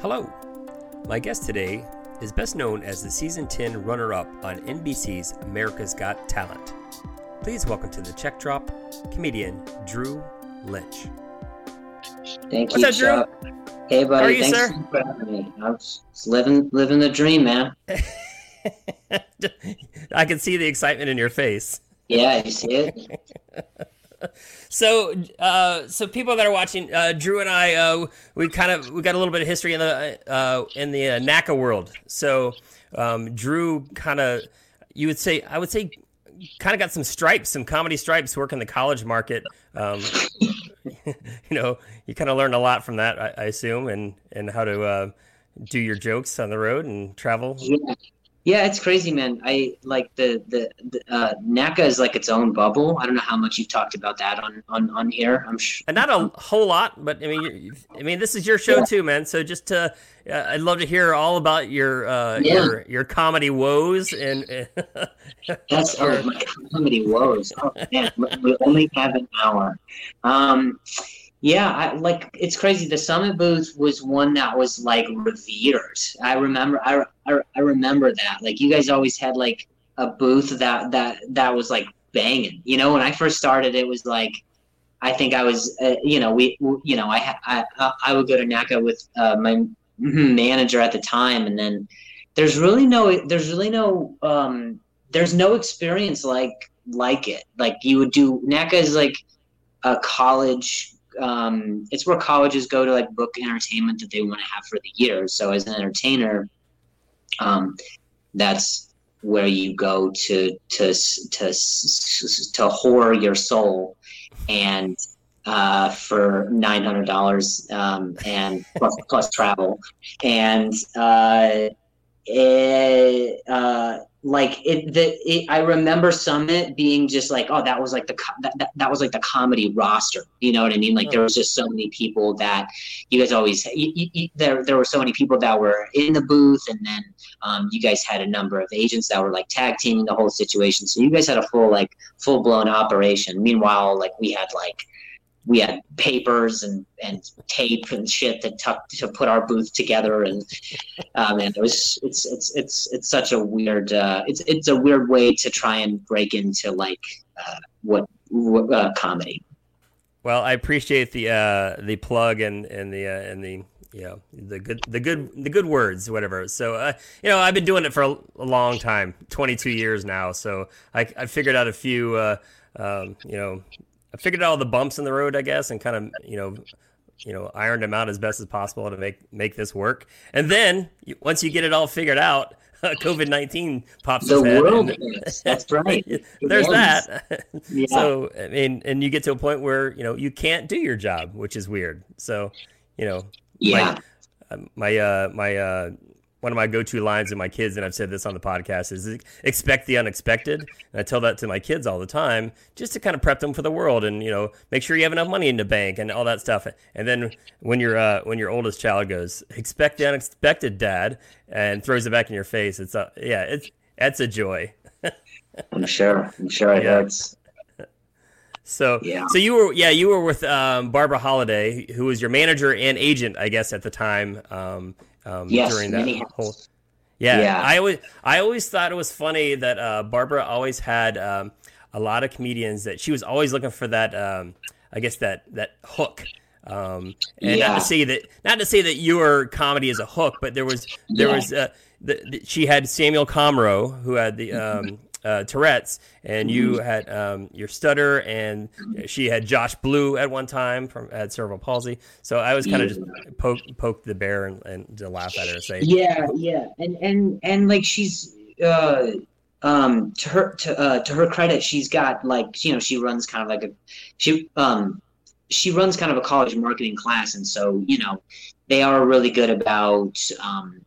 Hello. My guest today is best known as the season 10 runner up on NBC's America's Got Talent. Please welcome to the check drop comedian Drew Lynch. Thank What's you, up, Drew? Chuck. Hey, buddy. How are you, Thanks sir? for having me. I'm just living, living the dream, man. I can see the excitement in your face. Yeah, you see it? So, uh, so people that are watching, uh, Drew and I, uh, we kind of we got a little bit of history in the uh, in the uh, NACA world. So, um, Drew kind of, you would say, I would say, kind of got some stripes, some comedy stripes, working the college market. Um, you know, you kind of learned a lot from that, I, I assume, and and how to uh, do your jokes on the road and travel. Yeah. Yeah, it's crazy, man. I like the the, the uh, NACA is like its own bubble. I don't know how much you've talked about that on on on here. I'm sure. And not a whole lot, but I mean, I mean, this is your show too, man. So just to, uh, I'd love to hear all about your uh, Yeah. your your comedy woes and That's oh my comedy woes. Oh man, we only have an hour. Um, yeah, I like it's crazy. The Summit booth was one that was like revered. I remember, I, I, I remember that. Like you guys always had like a booth that that that was like banging. You know, when I first started, it was like. I think I was, uh, you know, we, you know, I, I, I would go to NACA with uh, my manager at the time, and then there's really no, there's really no, um, there's no experience like like it. Like you would do NACA is like a college. Um, it's where colleges go to like book entertainment that they want to have for the year. So as an entertainer, um, that's where you go to to to to whore your soul, and uh, for nine hundred dollars um, and plus, plus travel, and uh, it, uh, like it, the, it, I remember Summit being just like, oh, that was like the that, that, that was like the comedy roster. You know what I mean? Like there was just so many people that you guys always you, you, you, there. There were so many people that were in the booth, and then um, you guys had a number of agents that were like tag teaming the whole situation. So you guys had a full like full blown operation. Meanwhile, like we had like we had papers and, and tape and shit that tuck to put our booth together and um, and it was it's it's it's it's such a weird uh, it's it's a weird way to try and break into like uh, what, what uh, comedy well, I appreciate the uh, the plug and and the uh, and the you know the good the good the good words whatever. So uh, you know I've been doing it for a, a long time, 22 years now. So I I figured out a few uh, um, you know I figured out all the bumps in the road, I guess, and kind of you know, you know, ironed them out as best as possible to make make this work. And then once you get it all figured out, COVID nineteen pops the world and- is that's right There's is. that. Yeah. So I mean, and you get to a point where you know you can't do your job, which is weird. So you know, yeah um, my uh my uh one of my go-to lines to my kids and i've said this on the podcast is expect the unexpected. And i tell that to my kids all the time just to kind of prep them for the world and you know make sure you have enough money in the bank and all that stuff. And then when your uh, when your oldest child goes expect the unexpected dad and throws it back in your face it's a yeah it's that's a joy. I'm sure. I'm sure it Yeah. hurts so Yeah. so you were yeah you were with um, barbara holliday who was your manager and agent i guess at the time. Um, um, Yes, during that whole Yeah, Yeah. I always I always thought it was funny that uh, Barbara always had um, a lot of comedians that she was always looking for that um, I guess that that hook. Um, and not to say that not to say that your comedy is a hook, but there was there Yeah. was uh, the, the, she had Samuel Comroe who had the um, uh, Tourette's, and you Mm-hmm. had um, your stutter, and she had Josh Blue at one time from had cerebral palsy. So I was kind of just poke poke the bear and, and to laugh at her and say, Yeah, yeah, and and and like she's uh um to her to uh to her credit, she's got like you know she runs kind of like a she um she runs kind of a college marketing class, and so you know they are really good about um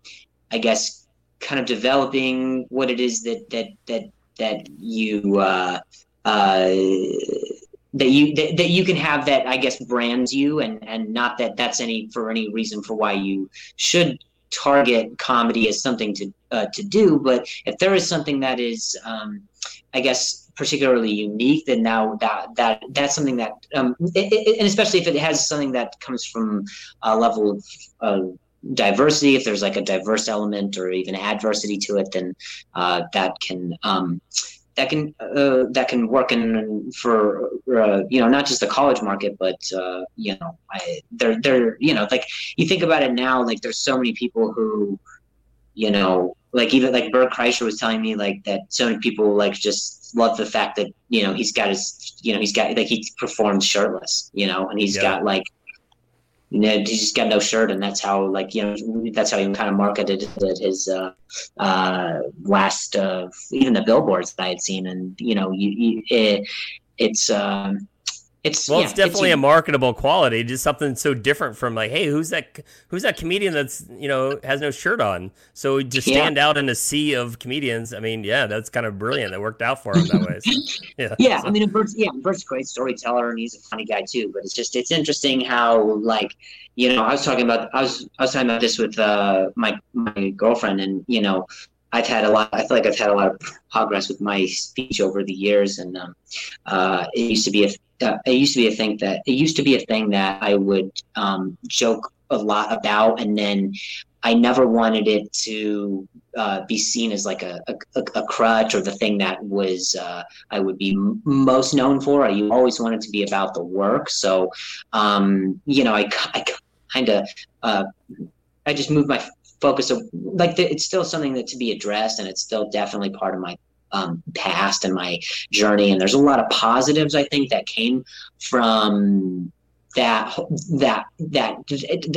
I guess kind of developing what it is that that that that you uh uh that you that, that you can have that I guess brands you and and not that that's any for any reason for why you should target comedy as something to uh, to do. But if there is something that is um, I guess particularly unique then now that that that's something that um, it, it, and especially if it has something that comes from a level of diversity, if there's like a diverse element or even adversity to it, then uh, that can um, that can uh, that can work in for uh, you know not just the college market, but uh, you know I, they're they're you know like you think about it now, like there's so many people who you know like even like Bert Kreischer was telling me like that so many people like just love the fact that you know he's got his you know he's got like he performs shirtless you know and he's yeah. got like you know, he just got no shirt, and that's how like you know that's how he kind of marketed it his uh, uh, last uh, even the billboards that I had seen, and you know you, you it, it's um, it's well, yeah, it's definitely it's, a marketable quality. Just something so different from like, hey, who's that? Who's that comedian that's you know has no shirt on? So to stand yeah. out in a sea of comedians, I mean, yeah, that's kind of brilliant. That worked out for him that way. So, yeah, yeah. So. I mean, Bert's yeah, Bert's a great storyteller and he's a funny guy too. But it's just it's interesting how like you know I was talking about I was I was talking about this with uh, my my girlfriend and you know I've had a lot. I feel like I've had a lot of progress with my speech over the years, and um, uh, it used to be a uh, it used to be a thing that it used to be a thing that I would um, joke a lot about, and then I never wanted it to uh, be seen as like a, a, a, crutch or the thing that was uh, I would be m- most known for. I always wanted to be about the work, so um, you know, I, I kind of uh, I just moved my focus of like the, it's still something that to be addressed, and it's still definitely part of my um, past and my journey. And there's a lot of positives I think that came from that that that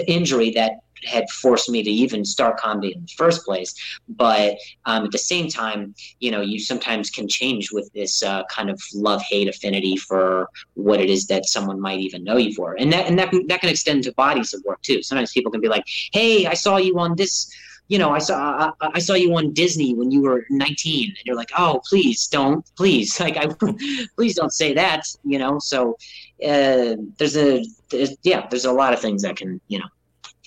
injury that had forced me to even start comedy in the first place. But um, at the same time, you know, you sometimes can change with this uh, kind of love hate affinity for what it is that someone might even know you for, and that and that that can extend to bodies of work too. Sometimes people can be like, "Hey, I saw you on this." You know, I saw I, I, saw you on Disney when you were 19, and you're like, oh, please don't, please, like, I please don't say that, you know. So uh, there's a there's, yeah, there's a lot of things that can you know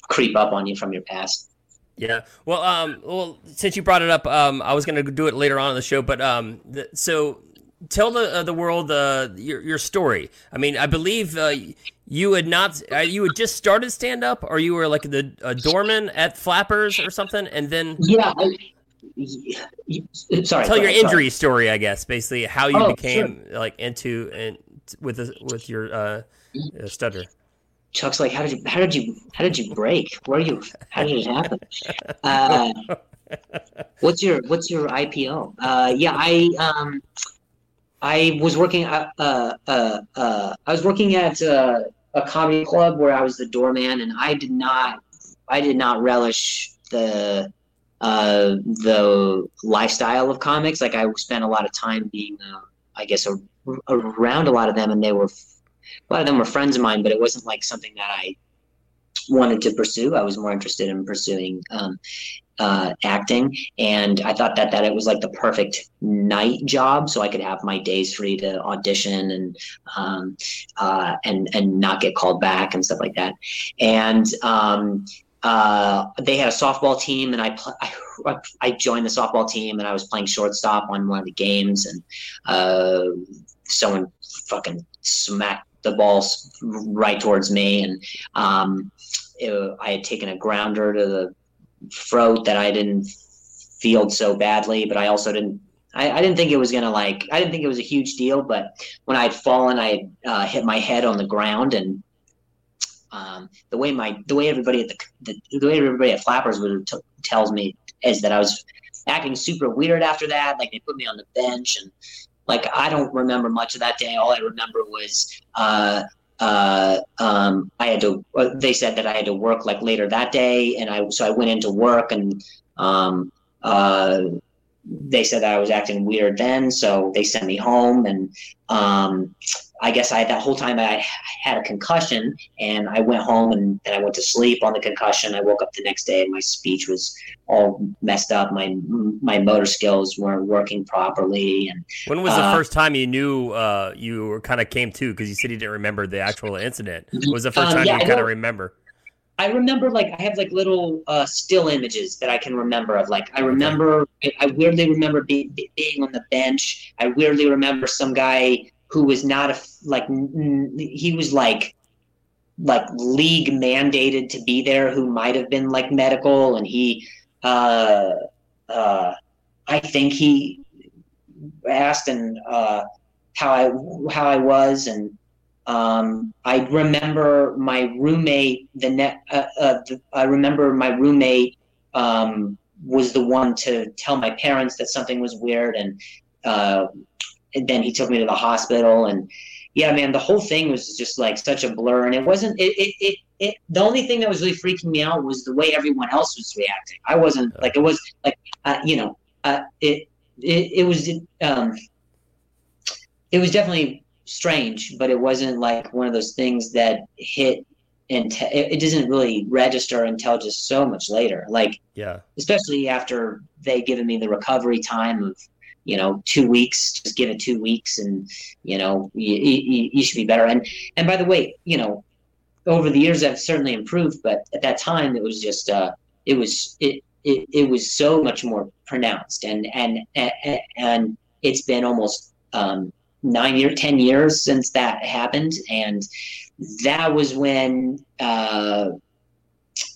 creep up on you from your past. Yeah. Well, um, well, since you brought it up, um, I was going to do it later on in the show, but um, so tell the uh, the world uh, your your story. I mean, I believe uh, you had not uh, you had just started stand up, or you were like the a doorman at Flappers or something, and then yeah. I, sorry. Tell your injury sorry. story, I guess. Basically, how you oh, became sure. like into and with the, with your uh, stutter. Chuck's like, how did you, how did you, how did you break? Where are you? How did it happen? Uh, what's your, what's your IPO? Uh, yeah, I, um, I was working at, uh, uh, uh, I was working at uh, a comedy club where I was the doorman, and I did not, I did not relish the, uh, the lifestyle of comics. Like I spent a lot of time being, uh, I guess, a, around a lot of them, and they were a lot of them were friends of mine, but it wasn't like something that I wanted to pursue. I was more interested in pursuing um, uh, acting, and I thought that that it was like the perfect night job, so I could have my days free to audition and um, uh, and and not get called back and stuff like that. And um, uh, they had a softball team, and I, pl- I, I joined the softball team, and I was playing shortstop on one of the games, and uh, someone fucking smacked the ball right towards me, and um, it, I had taken a grounder to the throat that I didn't field so badly, but I also didn't. I, I, didn't think it was gonna like. I didn't think it was a huge deal, but when I had fallen, I uh, hit my head on the ground, and um, the way my the way everybody at the, the, the way everybody at Flappers would t- tells me is that I was acting super weird after that. Like they put me on the bench and like I don't remember much of that day. All I remember was uh, uh, um, I had to. They said that I had to work like later that day, and I so I went into work and um, uh, they said that I was acting weird then, so they sent me home and um, I guess I that whole time I had a concussion and I went home and then I went to sleep on the concussion. I woke up the next day and my speech was all messed up. My my motor skills weren't working properly. And when was the uh, first time you knew uh, you kind of came to? Because you said you didn't remember the actual incident. It was the first um, time yeah, you kind of remember? I remember like I have like little uh, still images that I can remember of. Like I remember, I weirdly remember be, be, being on the bench. I weirdly remember some guy who was not a like he was like like league mandated to be there who might have been like medical and he uh uh I think he asked and uh how I how I was and um, I remember my roommate. The net. Uh, uh, the, I remember my roommate um, was the one to tell my parents that something was weird, and, uh, and then he took me to the hospital. And yeah, man, the whole thing was just like such a blur. And it wasn't. It. It. It. it the only thing that was really freaking me out was the way everyone else was reacting. I wasn't like it was like uh, you know uh, it, it. It was. Um, it was definitely strange, but it wasn't like one of those things that hit and t- it doesn't really register until just so much later. Like, yeah, especially after they given me the recovery time of, you know, two weeks. Just give it two weeks, and you know, you, you, you should be better. And and by the way, you know, over the years I've certainly improved, but at that time it was just, uh, it was it. It, it was so much more pronounced and and and, and it's been almost um, nine year, ten years since that happened, and that was when uh,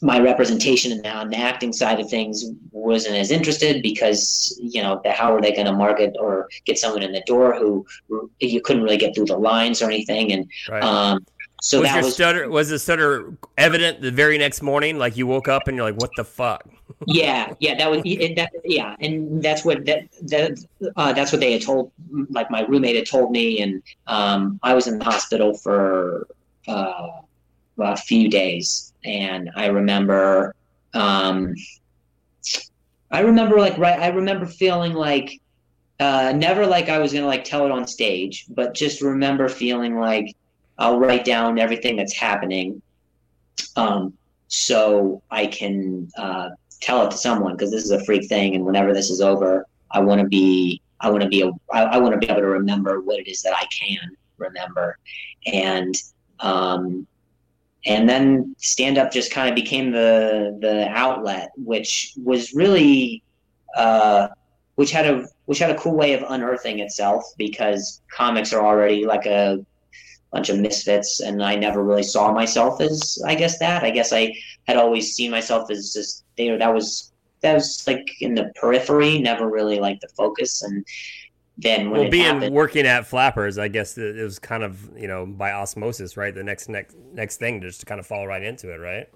my representation on the acting side of things wasn't as interested because you know how are they going to market or get someone in the door who, who, you couldn't really get through the lines or anything, and right. um, so was your was, stutter was the stutter evident the very next morning? Like you woke up and you're like, "What the fuck?" Yeah, yeah, that was that, yeah, and that's what that that uh, that's what they had told. Like my roommate had told me, and um, I was in the hospital for uh, a few days, and I remember, um, I remember like right, I remember feeling like. Uh, never like I was gonna like tell it on stage, but just remember feeling like I'll write down everything that's happening, um, so I can uh, tell it to someone because this is a freak thing, and whenever this is over, I want to be I want to be a I, I want to be able to remember what it is that I can remember, and um, and then stand up just kind of became the the outlet, which was really uh, which had a which had a cool way of unearthing itself because comics are already like a bunch of misfits and I never really saw myself as I guess that. I guess I had always seen myself as just there that was that was like in the periphery, never really like the focus and then when well, being happened, working at Flappers, I guess it was kind of you know by osmosis, right? The next next next thing just to kind of fall right into it, right?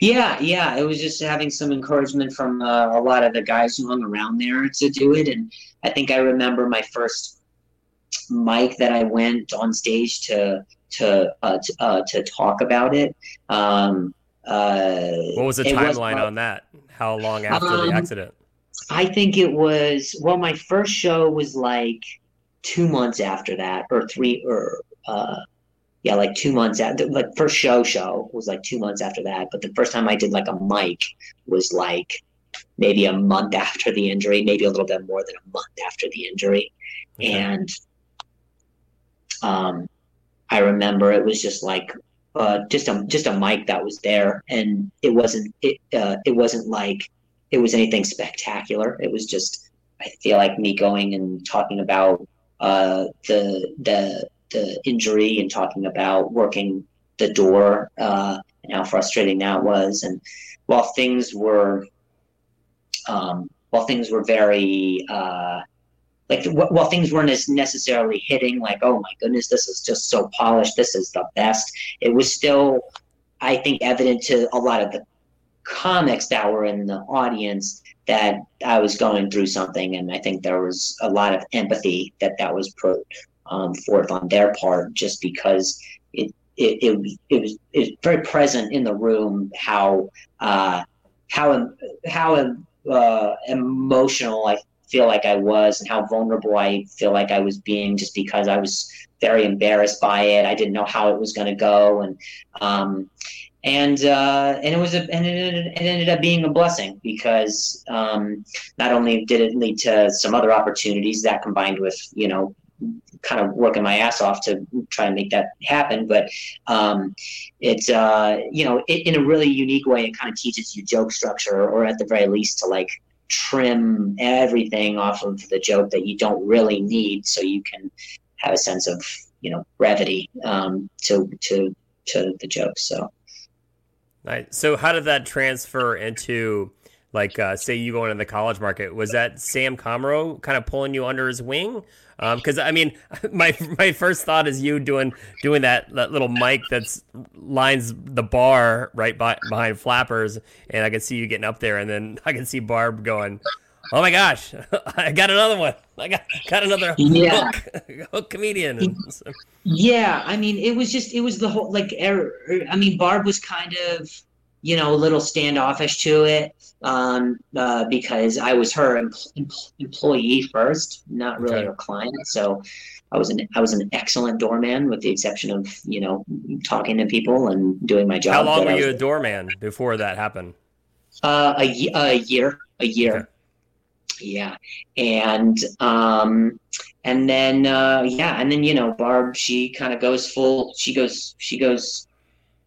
Yeah, yeah. It was just having some encouragement from uh, a lot of the guys who hung around there to do it, and I think I remember my first mic that I went on stage to to uh, to, uh, to talk about it. Um, uh, what was the timeline was, on that? How long after um, the accident? I think it was well. My first show was like two months after that, or three, or uh, yeah, like two months after. Like first show show was like two months after that. But the first time I did like a mic was like maybe a month after the injury, maybe a little bit more than a month after the injury, okay. and um, I remember it was just like uh, just a just a mic that was there, and it wasn't it uh, it wasn't like it was anything spectacular. It was just I feel like me going and talking about uh, the the the injury and talking about working the door uh, and how frustrating that was. And while things were um, while things were very uh, like while things weren't as necessarily hitting like oh my goodness this is just so polished this is the best. It was still i think evident to a lot of the comics that were in the audience that i was going through something and i think there was a lot of empathy that that was put um, forth on their part just because it it, it, was, it was it was very present in the room how uh, how how uh, emotional I feel like I was and how vulnerable I feel like I was being just because I was very embarrassed by it. I didn't know how it was going to go. And, um, and, uh, and it was, a, and it, it, ended up being a blessing because, um, not only did it lead to some other opportunities that combined with, you know, kind of working my ass off to try and make that happen. But um, it's uh, you know it, in a really unique way, it kind of teaches you joke structure, or at the very least to like trim everything off of the joke that you don't really need so you can have a sense of you know brevity um, to to to the jokes. So, right. So, how did that transfer into? Like, uh, say you go into the college market, was that Sam Comroe kind of pulling you under his wing, because um, I mean, my my first thought is you doing doing that that little mic that's lines the bar right by, behind flappers, and I can see you getting up there, and then I can see Barb going, "Oh my gosh, I got another one! I got got another yeah. hook, hook comedian." Yeah, I mean, it was just it was the whole like, er, er, I mean, Barb was kind of you know, a little standoffish to it um, uh, because I was her em- em- employee first, not really okay. her client. So I was an I was an excellent doorman, with the exception of you know talking to people and doing my job. How long were you a doorman before that happened? Uh, a, a year, a year. Okay. Yeah, and um, and then uh, yeah, and then you know Barb, she kind of goes full. She goes, she goes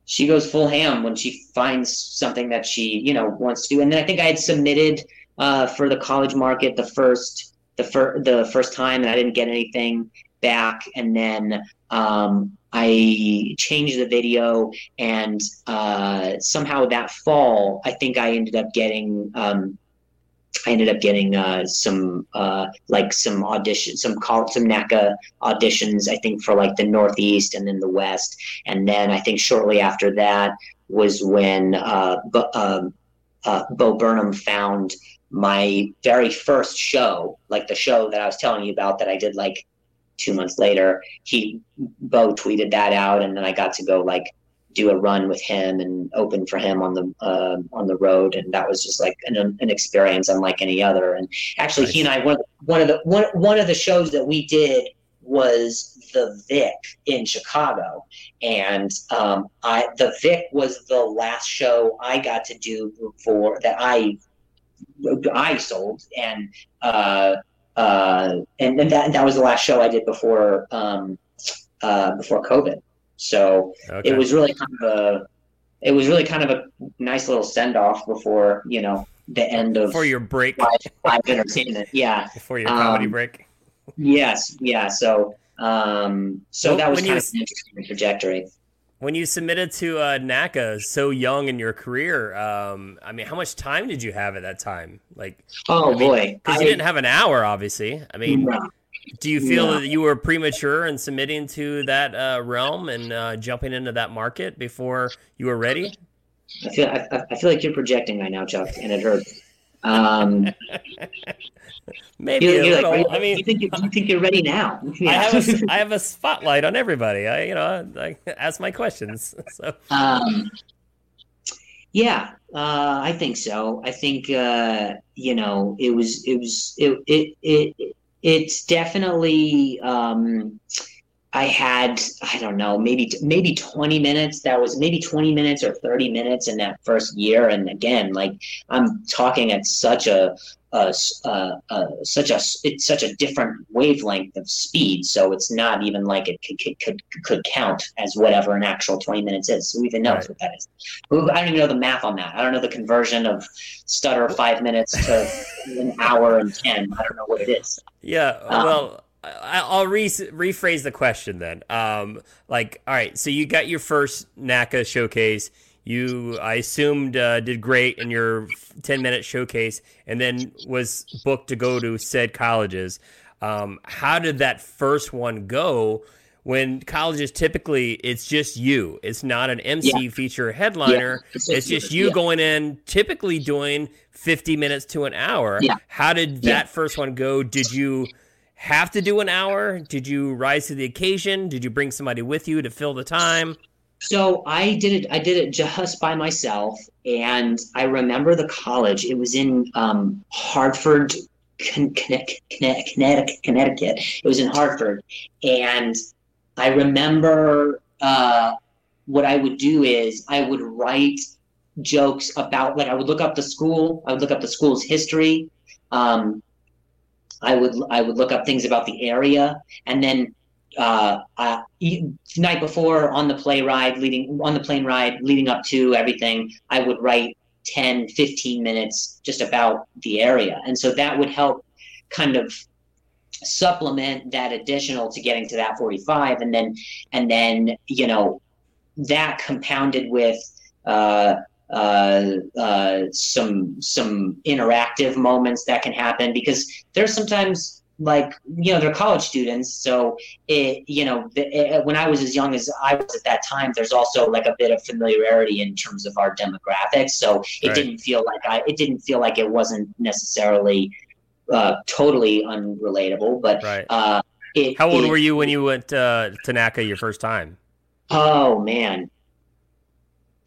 she goes full ham when she finds something that she you know wants to do. And then I think I had submitted uh, for the college market the first the first the first time, and I didn't get anything back. And then um, I changed the video, and uh, somehow that fall, I think I ended up getting um, I ended up getting uh, some uh, like some auditions, some call some NACA auditions. I think for like the Northeast and then the West, and then I think shortly after that was when uh, Bo, um, uh, Bo Burnham found my very first show, like the show that I was telling you about that I did like two months later. He Bo tweeted that out, and then I got to go like do a run with him and open for him on the uh, on the road, and that was just like an, an experience unlike any other. And actually, nice. he and I one one of the one one of the shows that we did was the Vic in Chicago, and um, I the Vic was the last show I got to do for that I I sold, and uh, uh, and, and that that was the last show I did before um, uh, before COVID. So okay. it was really kind of a it was really kind of a nice little send off before you know the end of for your break live, live entertainment. Yeah, before your comedy um, break. Yes, yeah. So um, so well, that was kind you, of an interesting trajectory. When you submitted to uh, NACA so young in your career, um, I mean, how much time did you have at that time? Like, oh I mean, boy, because you didn't have an hour, obviously. I mean, no. Do you feel yeah. that you were premature in submitting to that uh, realm and uh, jumping into that market before you were ready? I feel I, I, feel like you're projecting right now, Chuck, and it hurts. Um, Maybe you're, you're like, I mean, you think, you, you think you're ready now? Yeah. I have a, I have a spotlight on everybody. I you know I ask my questions. So. Um, yeah, uh, I think so. I think uh, you know it was it was it it, it it's definitely um, I had I don't know maybe maybe 20 minutes that was maybe 20 minutes or 30 minutes in that first year. And again like I'm talking at such a, a, a such a it's such a different wavelength of speed so it's not even like it could could, could, could count as whatever an actual 20 minutes is who even knows right. what that is I don't even know the math on that I don't know the conversion of stutter 5 minutes to an hour and 10 I don't know what it is yeah um, well I'll re- rephrase the question then. Um, like, all right, so you got your first NACA showcase. You, I assumed, uh, did great in your 10 minute showcase and then was booked to go to said colleges. Um, how did that first one go? When colleges typically it's just you, it's not an MC yeah. feature headliner. Yeah. It's, it's just you yeah. going in, typically doing 50 minutes to an hour. How did that first one go? Did you have to do an hour? Did you rise to the occasion? Did you bring somebody with you to fill the time? So I did it. I did it just by myself, and I remember the college. It was in um, Hartford, Connecticut, Connecticut. It was in Hartford, and I remember uh, what I would do is I would write jokes about like I would look up the school. I would look up the school's history. Um, I would I would look up things about the area, and then uh, uh, night before on the play ride leading on the plane ride leading up to everything, I would write 10, 15 minutes just about the area, and so that would help kind of supplement that additional to getting to that 45 and then and then you know that compounded with uh, uh, uh, some some interactive moments that can happen because there's sometimes like you know they're college students so it you know the, it, when i was as young as i was at that time there's also like a bit of familiarity in terms of our demographics so it right. didn't feel like i it didn't feel like it wasn't necessarily uh, totally unrelatable but right. uh, it, how old it, were you when you went uh, to NACA your first time? Oh man.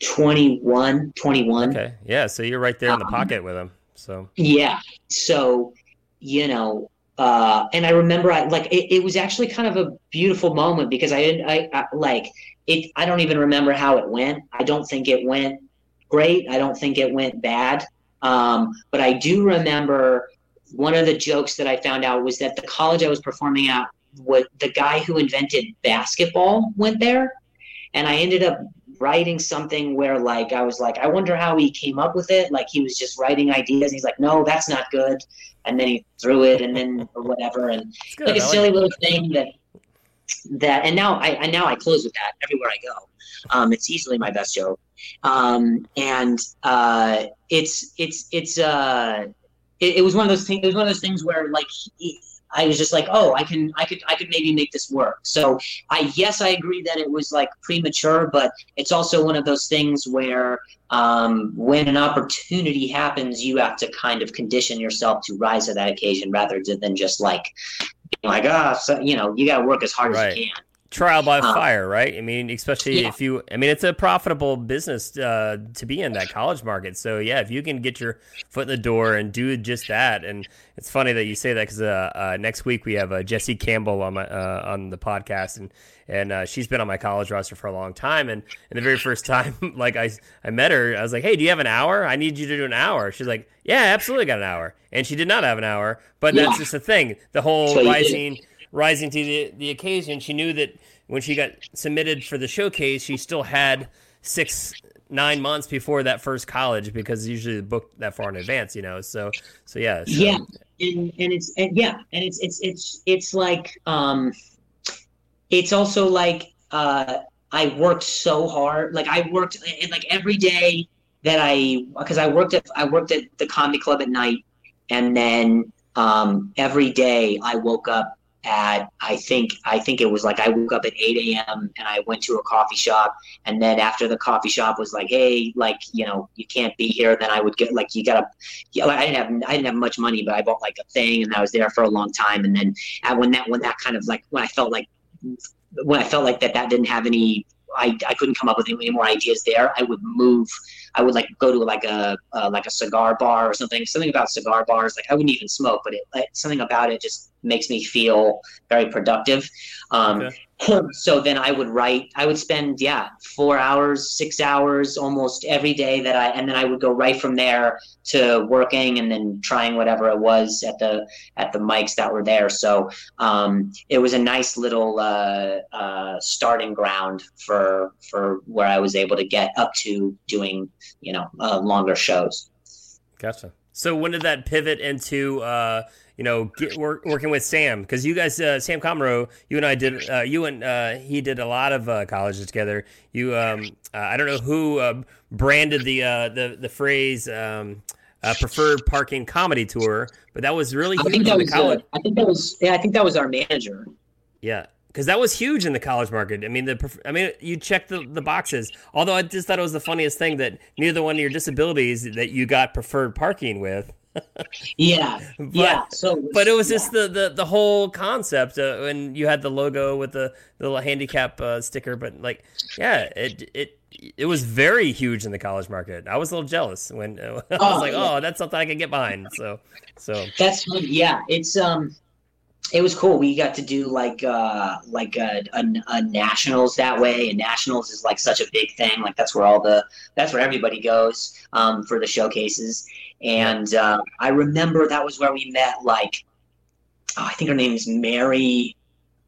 21 21 okay. Yeah so you're right there in the um, pocket with him so. yeah so you know uh, and I remember I like it, it, was actually kind of a beautiful moment because I didn't I, I, like it I don't even remember how it went. I don't think it went great. I don't think it went bad. Um, but I do remember one of the jokes that I found out was that the college I was performing at what the guy who invented basketball went there and I ended up writing something where like I was like, I wonder how he came up with it. Like he was just writing ideas. he's like, no, that's not good. And then he threw it and then or whatever. And like a silly little thing that that and now I, and now I close with that everywhere I go. Um, it's easily my best joke. Um, and uh, it's it's it's uh it, it was one of those things it was one of those things where like he, I was just like, oh, I can, I could, I could maybe make this work. So I, yes, I agree that it was like premature, but it's also one of those things where um, when an opportunity happens, you have to kind of condition yourself to rise to that occasion rather than just like, like, ah, oh, so, you know, you got to work as hard right. as you can trial by um, fire, right? I mean, especially yeah. if you, I mean, it's a profitable business uh, to be in that college market. So yeah, if you can get your foot in the door and do just that, and it's funny that you say that because uh, uh, next week we have uh, Jesse Campbell on my uh, on the podcast, and and uh, she's been on my college roster for a long time. And, and the very first time, like I I met her, I was like, hey, do you have an hour? I need you to do an hour. She's like, yeah, absolutely, got an hour. And she did not have an hour, but yeah. that's just the thing. The whole so rising rising to the, the occasion. She knew that when she got submitted for the showcase, she still had six, nine months before that first college because usually booked that far in advance, you know. So, so yeah. So. Yeah, and and it's and yeah, and it's it's it's it's like um, it's also like uh, I worked so hard. Like I worked and like every day that I because I worked at I worked at the comedy club at night, and then um, every day I woke up at I think I think it was like I woke up at 8 a.m. and I went to a coffee shop and then after the coffee shop was like hey like you know you can't be here then I would get like you gotta yeah, like, I didn't have I didn't have much money but I bought like a thing and I was there for a long time and then when that when that kind of like when I felt like when I felt like that that didn't have any I, I couldn't come up with any more ideas there. I would move. I would like go to like a uh, like a cigar bar or something. Something about cigar bars. Like I wouldn't even smoke, but it, like, something about it just makes me feel very productive. Um, okay. so then I would write. I would spend yeah four hours, six hours almost every day that I, and then I would go right from there to working and then trying whatever it was at the at the mics that were there. So um, it was a nice little uh, uh, starting ground for for where I was able to get up to doing you know uh, longer shows. Gotcha. So when did that pivot into uh, you know, get, work, working with Sam because you guys, uh, Sam Comroe, you and I did, uh, you and uh, he did a lot of uh, colleges together. You, um, uh, I don't know who uh, branded the the the phrase um, preferred parking comedy tour, but that was really huge I think that was, college. I think that was, yeah, I think that was our manager. Yeah, because that was huge in the college market. I mean, the I mean, you check the, the boxes. Although I just thought it was the funniest thing that neither one of your disabilities that you got preferred parking with yeah, but, yeah. So, but it was yeah. just the, the the whole concept uh, when you had the logo with the, the little handicap uh, sticker. But like, yeah, it it it was very huge in the college market. I was a little jealous when uh, I was oh, like, yeah. oh, that's something I can get behind. So, so that's yeah. It's um, it was cool. We got to do like uh like a, a, a, nationals that way, and nationals is like such a big thing. Like that's where all the that's where everybody goes um, for the showcases. And uh, I remember that was where we met. Like oh, I think her name is Mary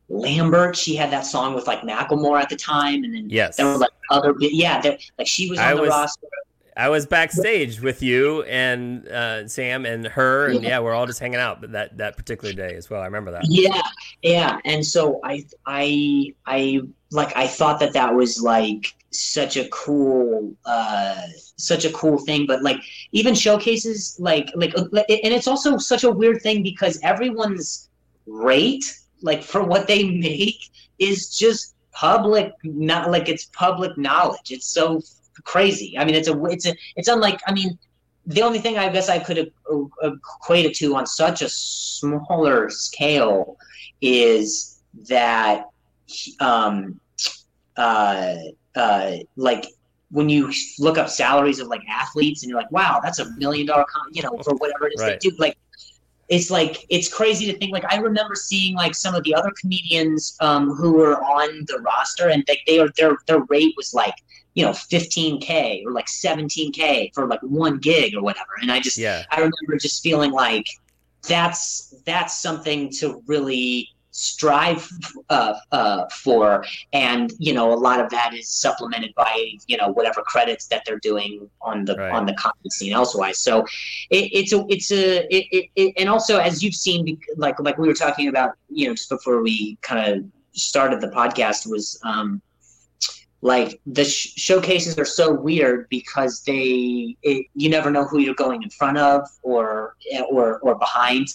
Lambert. She had that song with like Macklemore at the time, and then yes, there were like other yeah, like she was on I the was, roster. I was backstage with you and uh, Sam and her, and yeah. yeah, we're all just hanging out. But that that particular day as well, I remember that. Yeah, yeah, and so I I I like I thought that that was like such a cool uh such a cool thing but like even showcases like like and it's also such a weird thing because everyone's rate like for what they make is just public not like it's public knowledge. It's so crazy. I mean it's a it's a it's unlike i mean the only thing i guess i could equate it to on such a smaller scale is that um uh uh, like when you look up salaries of like athletes and you're like, wow, that's a million dollar, con-, you know, for whatever it is right. they do. Like, it's like it's crazy to think. Like, I remember seeing like some of the other comedians um, who were on the roster, and they, they are their their rate was like you know 15k or like 17k for like one gig or whatever. And I just yeah. I remember just feeling like that's that's something to really strive uh, uh, for. And you know a lot of that is supplemented by you know whatever credits that they're doing on the right. on the comedy scene elsewise. So it, it's a it's a it, it, and also as you've seen like like we were talking about you know just before we kind of started the podcast was um like the sh- showcases are so weird because they it, you never know who you're going in front of or or or behind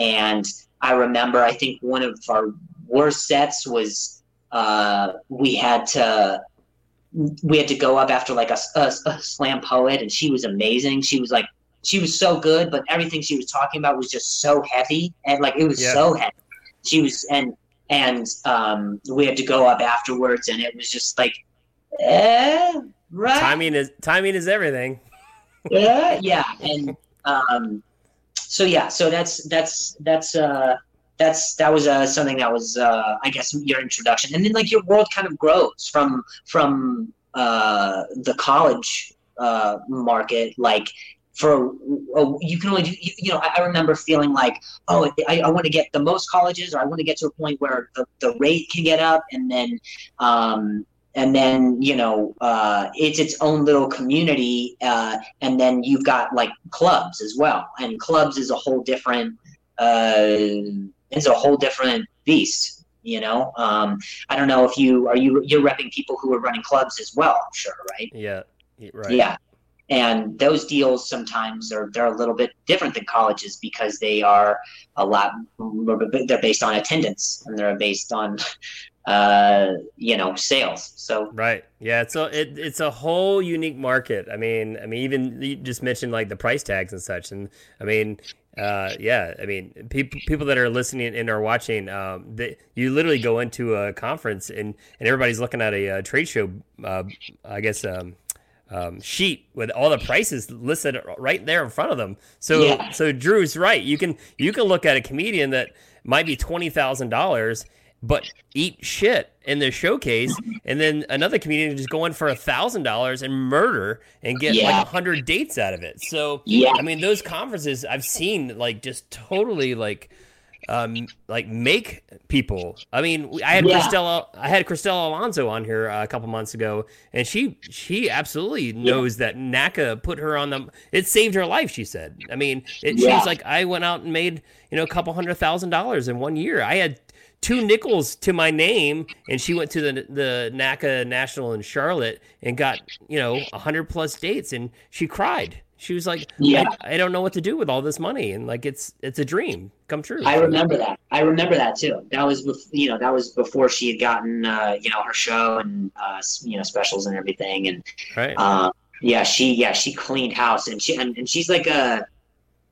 and I remember, I think one of our worst sets was uh, we had to we had to go up after like a, a, a, slam poet, and she was amazing. She was like she was so good, but everything she was talking about was just so heavy, and like it was yeah. so heavy. She was and and um, we had to go up afterwards, and it was just like, eh, right. Timing is timing is everything. yeah, yeah, and um, so yeah, so that's that's that's uh that's that was uh, something that was uh, I guess your introduction, and then like your world kind of grows from from uh, the college uh, market. Like for uh, you can only do you, you know I, I, remember feeling like oh I, I want to get the most colleges or I want to get to a point where the, the rate can get up, and then um, and then you know uh, it's its own little community uh, and then you've got like clubs as well. And clubs is a whole different uh, it's a whole different beast you know? Um, i don't know if you are you you're repping people who are running clubs as well i'm sure right? Yeah right. Yeah. And those deals sometimes are they're a little bit different than colleges because they are a lot they're based on attendance and they're based on uh, you know, sales. So right, yeah, a it, it's a whole unique market. I mean, I mean, even you just mentioned like the price tags and such, and I mean, uh, yeah, I mean, people people that are listening and are watching, um, they, you literally go into a conference and and everybody's looking at a, a trade show, uh, I guess. Um, um, sheet with all the prices listed right there in front of them. So, yeah. so Drew's right. You can you can look at a comedian that might be twenty thousand dollars but eat shit in the showcase, and then another comedian just go in for a thousand dollars and murder and get yeah. like a hundred dates out of it. So yeah, I mean those conferences I've seen like just totally like um like make people. I mean I had yeah. Cristela I had Cristela Alonzo on here uh, a couple months ago, and she she absolutely knows yeah. that NACA put her on the it saved her life. She said. I mean it, yeah. she's like I went out and made you know a couple hundred thousand dollars in one year. I had two nickels to my name, and she went to the the NACA National in Charlotte and got you know hundred plus dates, and she cried. She was like, "Yeah, I, I, don't know what to do with all this money," and like it's it's a dream come true. I remember that. I remember that too. That was you know that was before she had gotten uh, you know her show and uh, you know specials and everything, and right. Uh, yeah, she yeah she cleaned house, and she and, and she's like a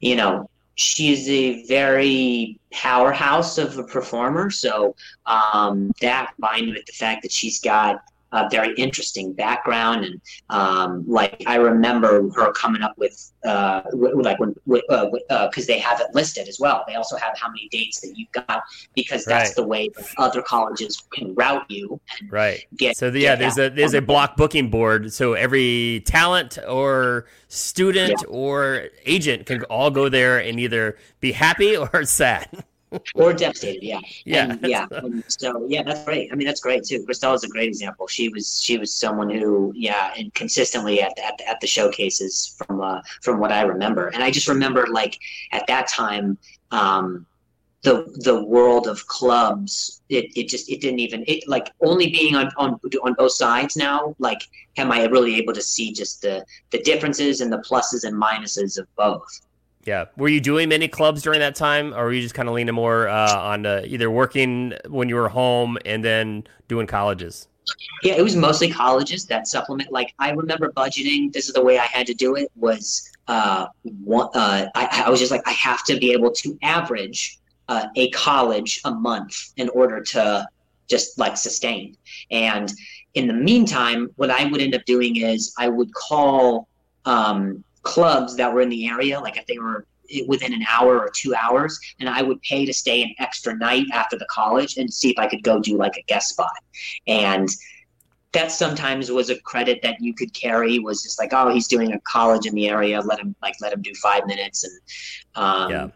you know she's a very powerhouse of a performer. So um, that combined with the fact that she's got a very interesting background and um, like I remember her coming up with uh, like when because uh, uh, they have it listed as well. They also have how many dates that you've got because that's right. the way that other colleges can route you. right. Get, so the, yeah, there's a there's a block booking board. So every talent or student yeah. or agent can all go there and either be happy or sad or devastated. Yeah, yeah, and, yeah. And so yeah, that's great. I mean, that's great too. Cristela is a great example. She was she was someone who yeah, and consistently at the, at the, at the showcases from uh, from what I remember, and I just remember like at that time. Um, the the world of clubs it, it just it didn't even it like only being on, on on both sides now like am i really able to see just the the differences and the pluses and minuses of both yeah were you doing many clubs during that time or were you just kind of leaning more uh, on uh, either working when you were home and then doing colleges yeah it was mostly colleges that supplement like i remember budgeting this is the way i had to do it was uh, one, uh, I, I was just like i have to be able to average uh, a college a month in order to just like sustain. And in the meantime, what I would end up doing is I would call um, clubs that were in the area, like if they were within an hour or two hours, and I would pay to stay an extra night after the college and see if I could go do like a guest spot. And that sometimes was a credit that you could carry was just like, oh, he's doing a college in the area, let him like let him do five minutes and um, yeah.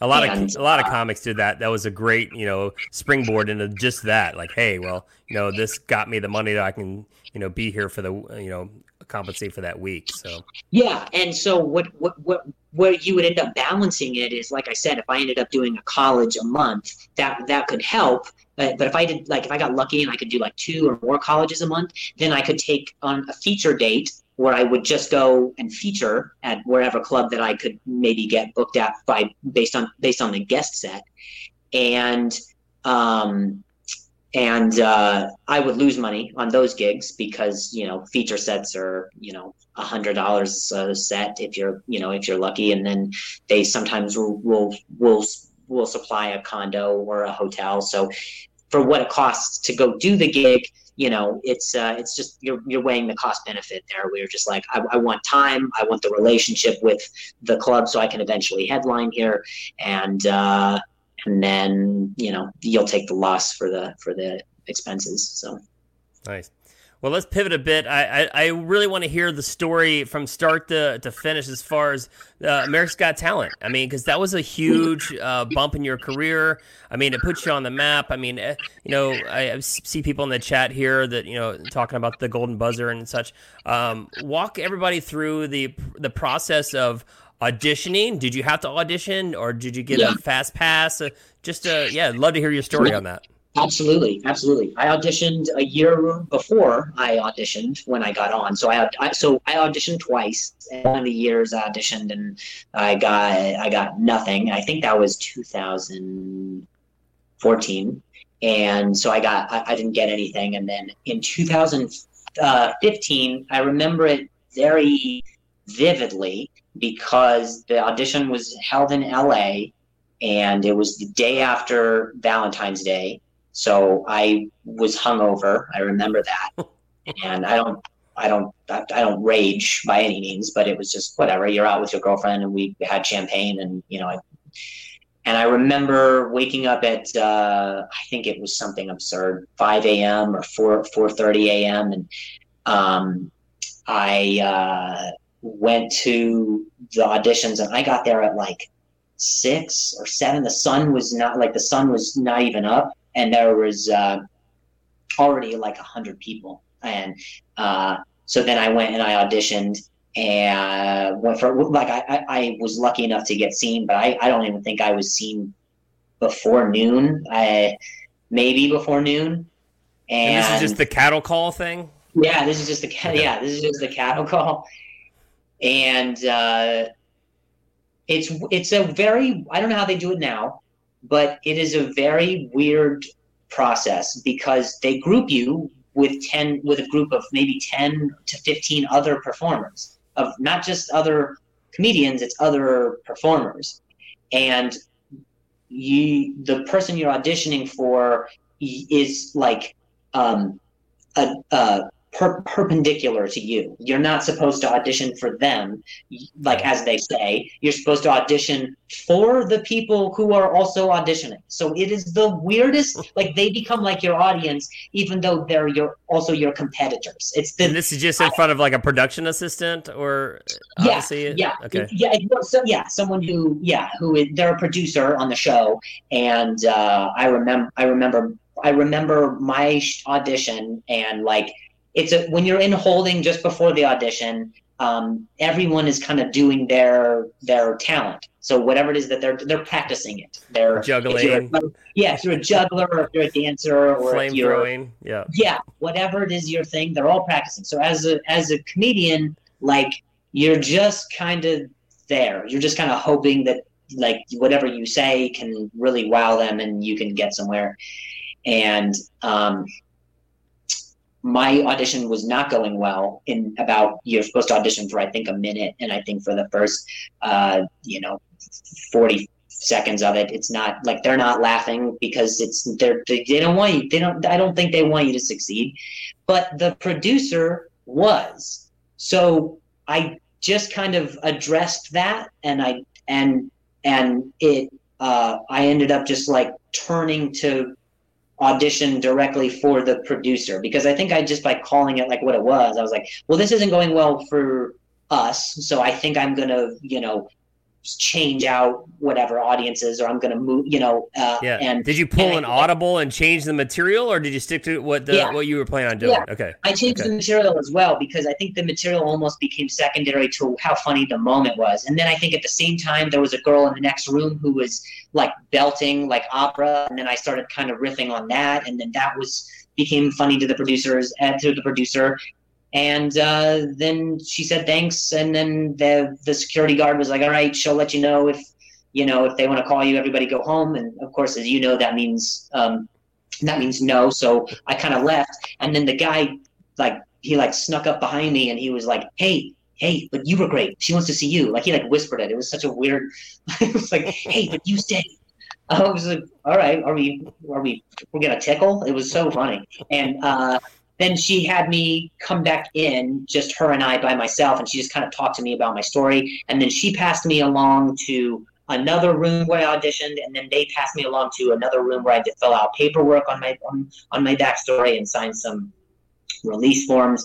A lot and, of a lot of uh, comics did that. That was a great, you know, springboard into just that. Like, hey, well, you know, this got me the money that I can, you know, be here for the, you know, compensate for that week. So yeah, and so what what what where you would end up balancing it is like I said, if I ended up doing a college a month, that that could help. But, but if I did like if I got lucky and I could do like two or more colleges a month, then I could take on a feature date where I would just go and feature at wherever club that I could maybe get booked at by based on based on the guest set, and um, and uh, I would lose money on those gigs because you know feature sets are you know a hundred dollars a set if you're you know if you're lucky, and then they sometimes will will will supply a condo or a hotel. So for what it costs to go do the gig, you know, it's uh, it's just you're you're weighing the cost benefit there. We are just like, I, I, want time, I want the relationship with the club, so I can eventually headline here, and uh, and then you know you'll take the loss for the for the expenses. So nice. Well, let's pivot a bit. I, I, I really want to hear the story from start to, to finish as far as uh, America's Got Talent. I mean, because that was a huge uh, bump in your career. I mean, it puts you on the map. I mean, eh, you know, I see people in the chat here that you know talking about the golden buzzer and such. Um, walk everybody through the the process of auditioning. Did you have to audition, or did you get yeah. a fast pass? Uh, just uh, yeah, love to hear your story on that. Absolutely, absolutely. I auditioned a year before I auditioned when I got on. So I, I so I auditioned twice. And one of the years I auditioned and I got I got nothing. I think that was 2014, and so I got I, I didn't get anything. And then in 2015, I remember it very vividly because the audition was held in LA and it was the day after Valentine's Day so I was hungover. I remember that, and I don't, I don't, I don't rage by any means, but it was just whatever. You're out with your girlfriend, and we had champagne, and you know, I, and I remember waking up at, uh, I think it was something absurd, 5 a.m. or 4 4:30 a.m. and um, I uh, went to the auditions, and I got there at like six or seven. The sun was not like the sun was not even up, and there was uh, already like a hundred people, and uh, so then I went and I auditioned and went for like I, I was lucky enough to get seen, but I, I don't even think I was seen before noon. I maybe before noon. And, and this is just the cattle call thing. Yeah, this is just the yeah, this is just the cattle call, and uh, it's it's a very I don't know how they do it now but it is a very weird process because they group you with 10 with a group of maybe 10 to 15 other performers of not just other comedians it's other performers. And you the person you're auditioning for is like um, a, a per- perpendicular to you. You're not supposed to audition for them, like as they say. You're supposed to audition for the people who are also auditioning. So it is the weirdest. Like they become like your audience, even though they're your also your competitors. It's the, and this is just in I, front of like a production assistant or yeah, yeah, okay, yeah, so yeah, someone who yeah who is, they're a producer on the show, and uh, I remember I remember I remember my audition and like it's a when you're in holding just before the audition um, everyone is kind of doing their their talent. So whatever it is that they're they're practicing it. They're juggling. If yeah, if you're a juggler or if you're a dancer or flame throwing. Yeah. Yeah, whatever it is your thing, they're all practicing. So as a as a comedian, like you're just kind of there. You're just kind of hoping that like whatever you say can really wow them and you can get somewhere. And um, my audition was not going well in about you're supposed to audition for i think a minute. And i think for the first uh, you know 40 seconds of it it's not like they're not laughing because it's they're they, they don't want you they don't i don't think they want you to succeed. But the producer was. So i just kind of addressed that and i and and it uh, i ended up just like turning to audition directly for the producer. Because I think I just by calling it like what it was, I was like, well, this isn't going well for us, so I think I'm gonna, you know, change out whatever audiences or I'm going to move, you know. Uh, yeah. And did you pull an I, audible and change the material, or did you stick to what the yeah. what you were planning on doing? Yeah. Okay. I changed okay. the material as well because I think the material almost became secondary to how funny the moment was. And then I think at the same time there was a girl in the next room who was like belting like opera, and then I started kind of riffing on that, and then that was became funny to the producers and uh, to the producer and uh, then she said thanks, and then the the security guard was like, "All right, she'll let you know if you know if they want to call you. Everybody go home." And of course, as you know, that means um, that means no. So I kind of left, and then the guy like he like snuck up behind me, and he was like, "Hey." Hey, but you were great. She wants to see you. Like he like whispered it. It was such a weird. it was like, hey, but you stay. I was like, all right, are we are we we're gonna tickle? It was so funny. And uh then she had me come back in, just her and I by myself, and she just kind of talked to me about my story. And then she passed me along to another room where I auditioned, and then they passed me along to another room where I had to fill out paperwork on my on, on my backstory and sign some release forms.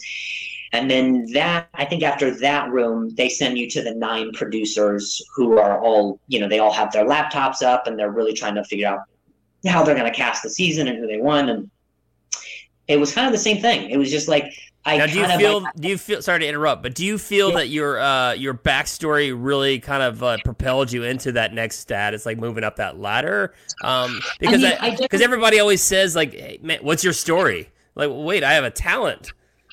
And then that, I think after that room, they send you to the nine producers who are all, you know, they all have their laptops up and they're really trying to figure out how they're going to cast the season and who they want. And it was kind of the same thing. It was just like I now, do you feel? Like, do you feel? Sorry to interrupt, but do you feel yeah. that your uh, your backstory really kind of uh, propelled you into that next status, like moving up that ladder? Um, because I mean, because everybody always says like, hey, man, "What's your story?" Like, wait, I have a talent.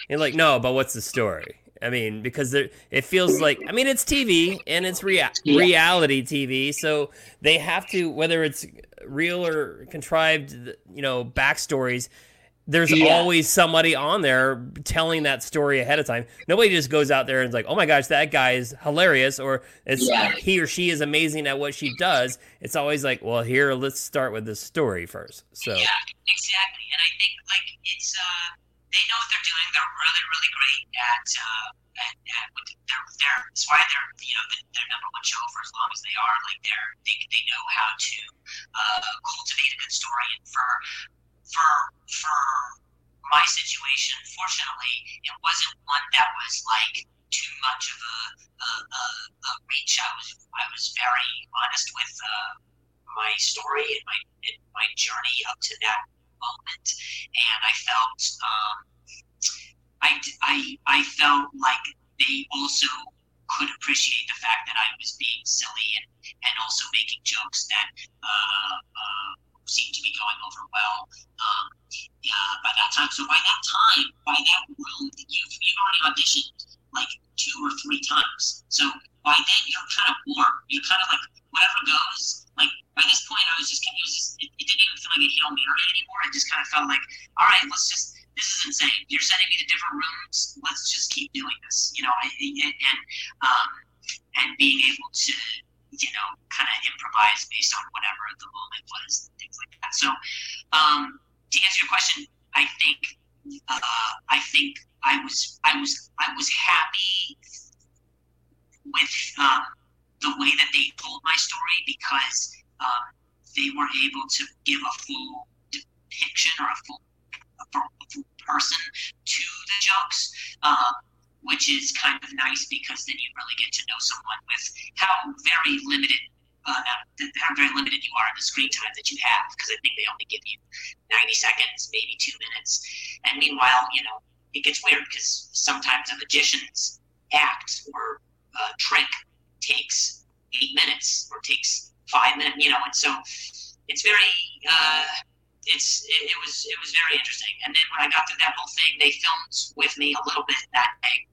And like, no, but what's the story? I mean, because there, it feels like I mean it's TV and it's rea- yeah. reality TV, so they have to whether it's real or contrived, you know, backstories there's yeah. always somebody on there telling that story ahead of time. Nobody just goes out there and is like, "Oh my gosh, that guy is hilarious," or it's yeah. he or she is amazing at what she does. It's always like, "Well, here, let's start with this story first. So yeah, exactly. And I think like it's uh, they know what they're doing. They're really, really great at. Uh, at, at they're, they're, that's why they're you know their number one show for as long as they are. Like they're they, they know how to uh, cultivate a good story and for for for my situation, fortunately, it wasn't one that was like too much of a, a, a, a reach. I was I was very honest with uh, my story and my and my journey up to that moment, and I felt um, I, I I felt like they also could appreciate the fact that I was being silly and, and also making jokes that uh, uh, seemed to be going over well. Um, yeah, by that time, so by that time, by that room, you've, you've already auditioned like two or three times. So by then, you're kind of warm. You're kind of like whatever goes. Like by this point, I was just, it, was just, it, it didn't even feel like a hail mary anymore. It just kind of felt like, all right, let's just. This is insane. You're sending me to different rooms. Let's just keep doing this. You know, and and, um, and being able to you know, kind of improvise based on whatever the moment was, things like that. So, um, to answer your question, I think, uh, I think I was, I was, I was happy with um, the way that they told my story because um, they were able to give a full depiction or a full, a full person to the jokes. Um, which is kind of nice because then you really get to know someone with how very limited uh, how very limited you are in the screen time that you have because I think they only give you 90 seconds, maybe two minutes. And meanwhile, you know, it gets weird because sometimes the magicians act or uh, trick takes eight minutes or takes five minutes, you know, and so it's very, uh, it's it, it, was it was very interesting. And then when I got through that whole thing, they filmed with me a little bit that day,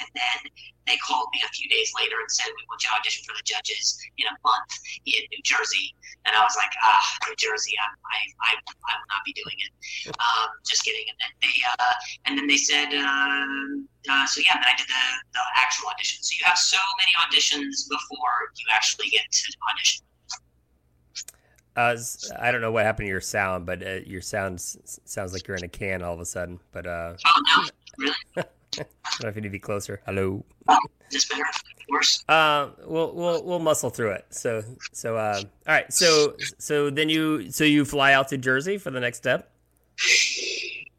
and then they called me a few days later and said, "We want you to audition for the judges in a month in New Jersey." And I was like, "Ah, New Jersey, I I, I, I will not be doing it." Um, just kidding. And then they uh, and then they said, uh, uh, "So yeah." Then I did the the actual audition. So you have so many auditions before you actually get to audition. Uh, I don't know what happened to your sound, but uh, your sound sounds like you're in a can all of a sudden. But uh, oh no, really? I don't know if you need to be closer. Hello. Oh, is better? Worse? Uh, we'll we'll we'll muscle through it. So so uh, all right. So so then you so you fly out to Jersey for the next step.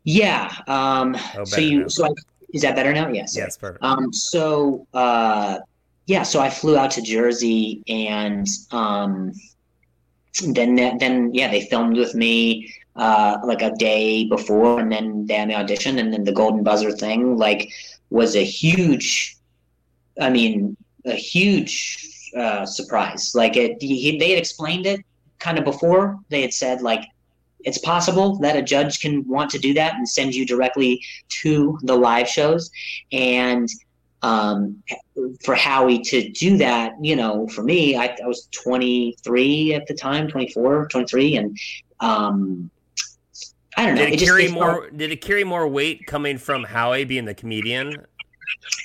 Yeah. Um. Oh, so you now. so I, is that better now? Yes. Yes. Perfect. Um. So uh, yeah. So I flew out to Jersey and um then then yeah, they filmed with me uh, like a day before, and then had the audition, and then the golden buzzer thing like was a huge, I mean, a huge uh, surprise. Like it, he, they had explained it kind of before. They had said like it's possible that a judge can want to do that and send you directly to the live shows, and um, for Howie to do that, you know, for me, I, I, was 23 at the time, 24, 23. And, um, I don't know. Did it, it carry just, more, did it carry more weight coming from Howie being the comedian?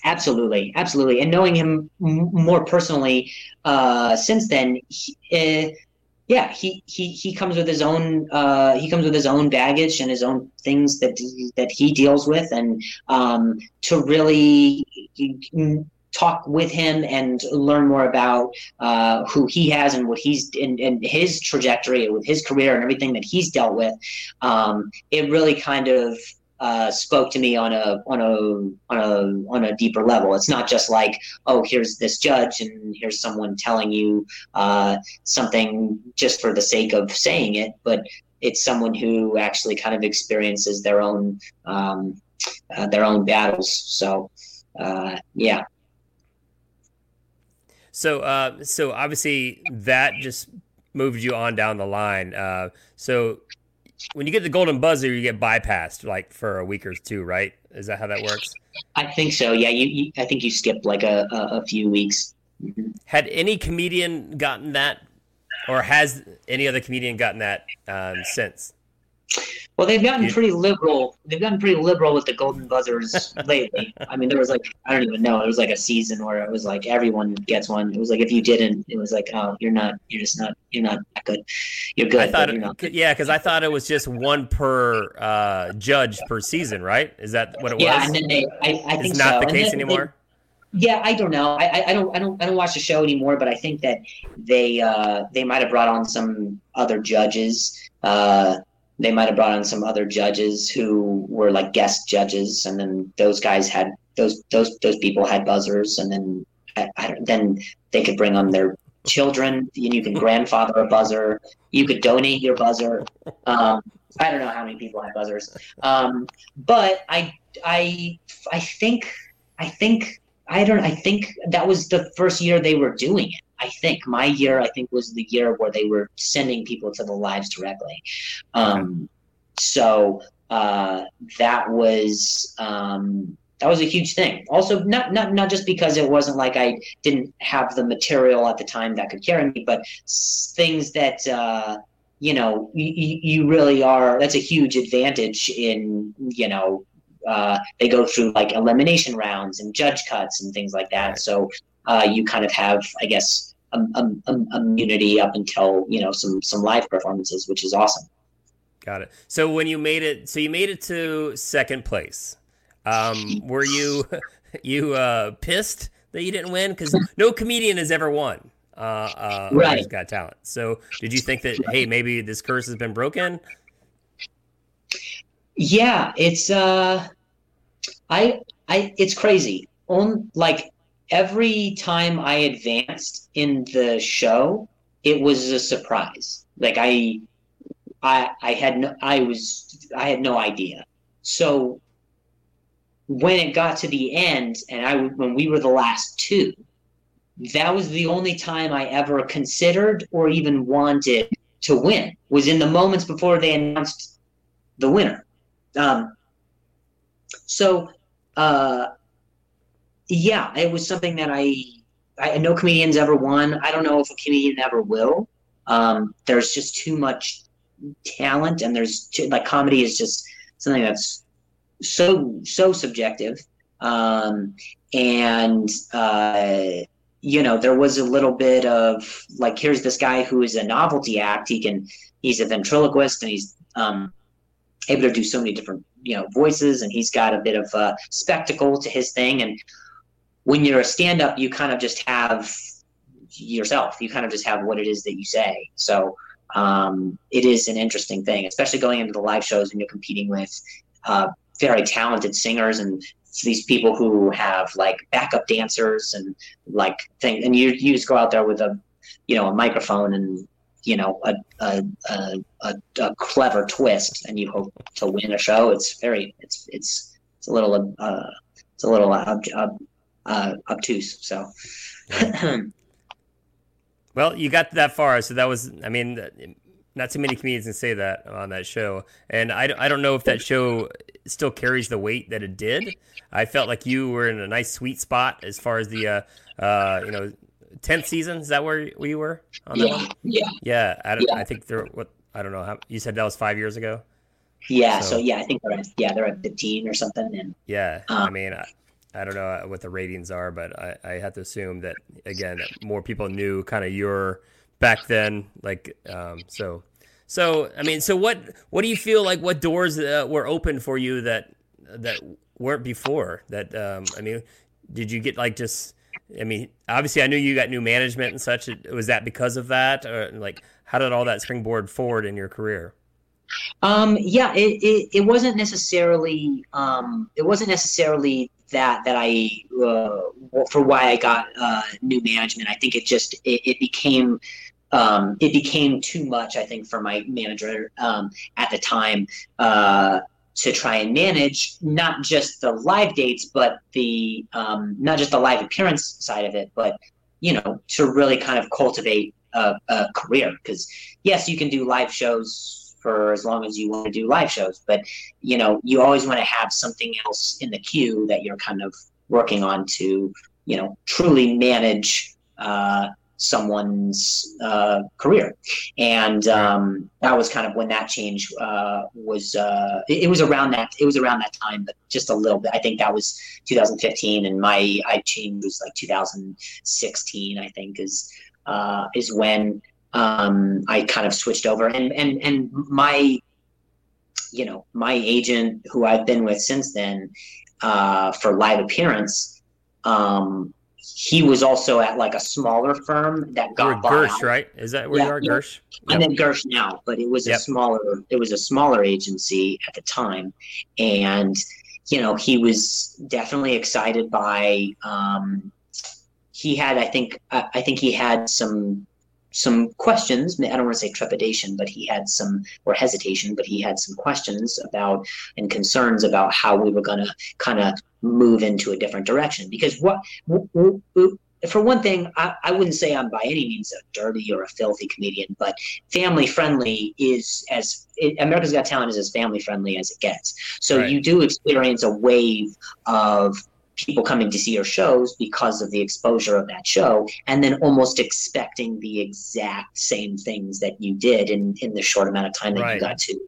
Absolutely. Absolutely. And knowing him m- more personally, uh, since then, he, uh, yeah, he, he, he comes with his own uh, he comes with his own baggage and his own things that that he deals with, and um, to really talk with him and learn more about uh, who he has and what he's in, his trajectory with his career and everything that he's dealt with. Um, it really kind of uh, spoke to me on a on a on a on a deeper level. It's not just like, oh, here's this judge and here's someone telling you uh, something just for the sake of saying it, but it's someone who actually kind of experiences their own um, uh, their own battles. So, uh, yeah. So, uh, so obviously that just moved you on down the line. Uh, so when you get the golden buzzer, you get bypassed like for a week or two, right? Is that how that works? I think so. Yeah, you. you I think you skipped like a, a, a few weeks. Mm-hmm. Had any comedian gotten that, or has any other comedian gotten that um, since? Well, they've gotten pretty liberal. They've gotten pretty liberal with the golden buzzers lately. I mean, there was like I don't even know. It was like a season where it was like everyone gets one. It was like if you didn't, it was like oh, you're not. You're just not. You're not that good. You're good. I thought it, yeah, because I thought it was just one per uh, judge per season, right? Is that what it was? Yeah, and then they. I, I think it's not so. the case then, anymore. They, yeah, I don't know. I, I don't I don't I don't watch the show anymore, but I think that they uh, they might have brought on some other judges. Uh, they might have brought on some other judges who were like guest judges, and then those guys had those those those people had buzzers, and then I, I, then they could bring on their children, and you can grandfather a buzzer. You could donate your buzzer. Um, I don't know how many people had buzzers, um, but I I I think I think I don't I think that was the first year they were doing it. I think my year, I think, was the year where they were sending people to the lives directly. Um, so uh, that was um, that was a huge thing. Also, not not not just because it wasn't like I didn't have the material at the time that could carry me, but things that. Uh, you know, you, you really are. That's a huge advantage in you know uh, they go through like elimination rounds and judge cuts and things like that. So uh, you kind of have, I guess, um, um, immunity up until you know some some live performances, which is awesome. Got it. So when you made it, so you made it to second place. Um, were you you uh, pissed that you didn't win? Because no comedian has ever won. Uh, uh, right. Got Talent. So did you think that hey, maybe this curse has been broken? Yeah, it's uh, I I it's crazy. On like every time I advanced in the show, it was a surprise. Like I, I, I had no, I was, I had no idea. So when it got to the end, and I when we were the last two, that was the only time I ever considered or even wanted to win. Was in the moments before they announced the winner. Um, so, uh, yeah, it was something that I I no comedians ever won. I don't know if a comedian ever will. Um, there's just too much talent, and there's too, like comedy is just something that's so so subjective. Um, and uh, you know, there was a little bit of like, here's this guy who is a novelty act. He can, he's a ventriloquist, and he's um, able to do so many different you know voices, and he's got a bit of a spectacle to his thing, and when you're a stand-up, you kind of just have yourself. You kind of just have what it is that you say. So um, it is an interesting thing, especially going into the live shows and you're competing with uh, very talented singers and these people who have like backup dancers and like thing, and you you just go out there with a you know a microphone and you know a a, a, a, clever twist, and you hope to win a show. It's very it's it's it's a little uh, it's a little uh, uh, obtuse. So. well, you got that far, so that was. I mean, not too many comedians can say that on that show, and I, I don't know if that show still carries the weight that it did. I felt like you were in a nice sweet spot as far as the uh, uh, you know tenth season. Is that where, you were? yeah, yeah, yeah. I, don't, yeah. I think there. What I don't know. How, you said that was five years ago. Yeah. So, so yeah, I think they're at, yeah they're at fifteen or something. And yeah, um, I mean, I don't know what the ratings are, but I, I have to assume that again, that more people knew kind of your back then. Like, um, so, so I mean, so what? What do you feel like? What doors uh, were open for you that that weren't before? That um, I mean, did you get like just? I mean, obviously, I knew you got new management and such. Was that because of that, or like, how did all that springboard forward in your career? Um, yeah, it, it, it wasn't necessarily um, it wasn't necessarily that that I uh, for why I got uh, new management. I think it just it, it became um, it became too much. I think for my manager um, at the time uh, to try and manage not just the live dates, but the um, not just the live appearance side of it, but you know to really kind of cultivate a, a career. Because yes, you can do live shows for as long as you want to do live shows. But you know, you always want to have something else in the queue that you're kind of working on to, you know, truly manage uh, someone's uh, career. And um, that was kind of when that change uh, was. Uh, it, it, was around that. It was around that time, but just a little bit. I think that was 2015, and my I changed was like 2016. I think is uh, is when um, I kind of switched over, and and and my, you know, my agent who I've been with since then uh, for live appearance, um, he was also at like a smaller firm that got Gersh, out. right? Is that where yeah, you are, yeah. Gersh? I'm in Gersh now, but it was yep. a smaller. It was a smaller agency at the time, and you know he was definitely excited by. Um, he had, I think, I, I think he had some some questions. I don't want to say trepidation, but he had some, or hesitation, but he had some questions about and concerns about how we were going to kind of move into a different direction. Because what, for one thing, I, I, wouldn't say I'm by any means a dirty or a filthy comedian, but family friendly is as it, America's Got Talent is as family friendly as it gets. So right. you do experience a wave of people coming to see your shows because of the exposure of that show and then almost expecting the exact same things that you did in in the short amount of time that right. you got to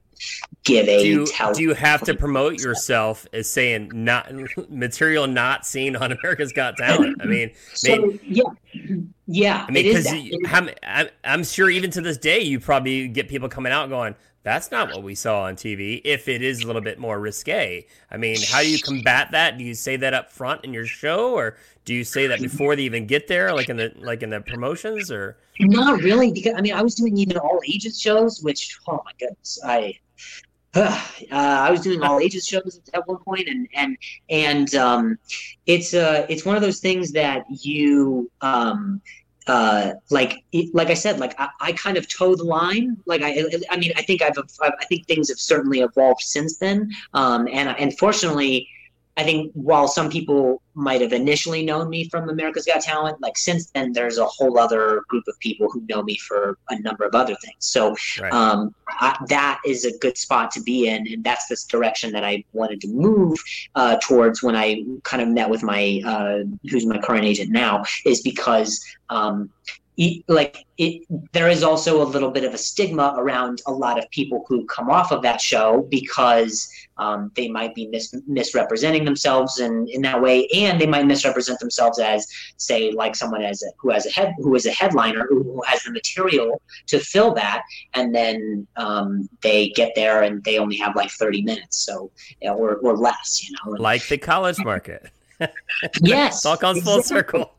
give a do you, do you have to promote yourself as saying not material not seen on America's Got Talent? I mean, so, yeah, yeah. I mean, because I'm, I'm sure even to this day you probably get people coming out going, that's not what we saw on TV. If it is a little bit more risque, I mean, how do you combat that? Do you say that up front in your show, or do you say that before they even get there, like in the like in the promotions, or not really? Because I mean, I was doing even all ages shows, which oh my goodness, I uh, I was doing all ages shows at one point, and and and um, it's uh it's one of those things that you um, uh, like like I said, like I, I, kind of toe the line. Like I, I mean, I think I've, I think things have certainly evolved since then. Um, and and fortunately, I think while some people might have initially known me from America's Got Talent, like since then, there's a whole other group of people who know me for a number of other things. So right. um, I, that is a good spot to be in, and that's this direction that I wanted to move uh, towards when I kind of met with my uh, who's my current agent now, is because um, like it, there is also a little bit of a stigma around a lot of people who come off of that show because um, they might be mis- misrepresenting themselves in, in that way, and they might misrepresent themselves as, say, like someone as a, who has a head who is a headliner who, has the material to fill that, and then um, they get there and they only have like thirty minutes, so or or less, you know, like the college market yes, it all comes full circle.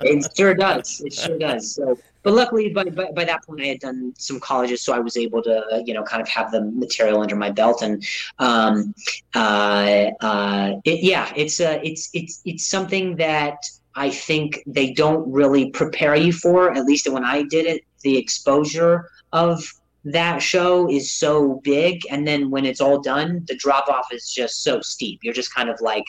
it sure does. It sure does. So, but luckily, by, by, by that point, I had done some colleges, so I was able to, you know, kind of have the material under my belt, and um, uh, uh, it, yeah, it's uh, it's it's it's something that I think they don't really prepare you for. At least when I did it, the exposure of that show is so big and then when it's all done the drop off is just so steep you're just kind of like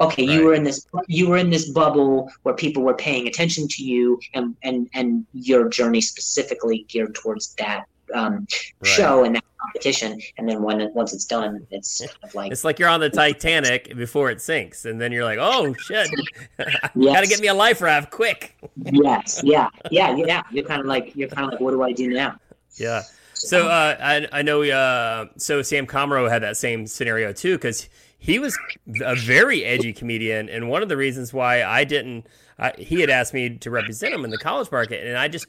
okay right. you were in this you were in this bubble where people were paying attention to you and and and your journey specifically geared towards that um, right. show and that competition. And then when once it's done it's kind of like it's like you're on the titanic before it sinks and then you're like oh shit. Yes. gotta get me a life raft quick. Yes. Yeah. Yeah. Yeah. You're kind of like you're kind of like what do i do now? Yeah. So uh, I, I know uh, so sam Comroe had that same scenario too because he was a very edgy comedian, and one of the reasons why I didn't, I, he had asked me to represent him in the college market, and I just,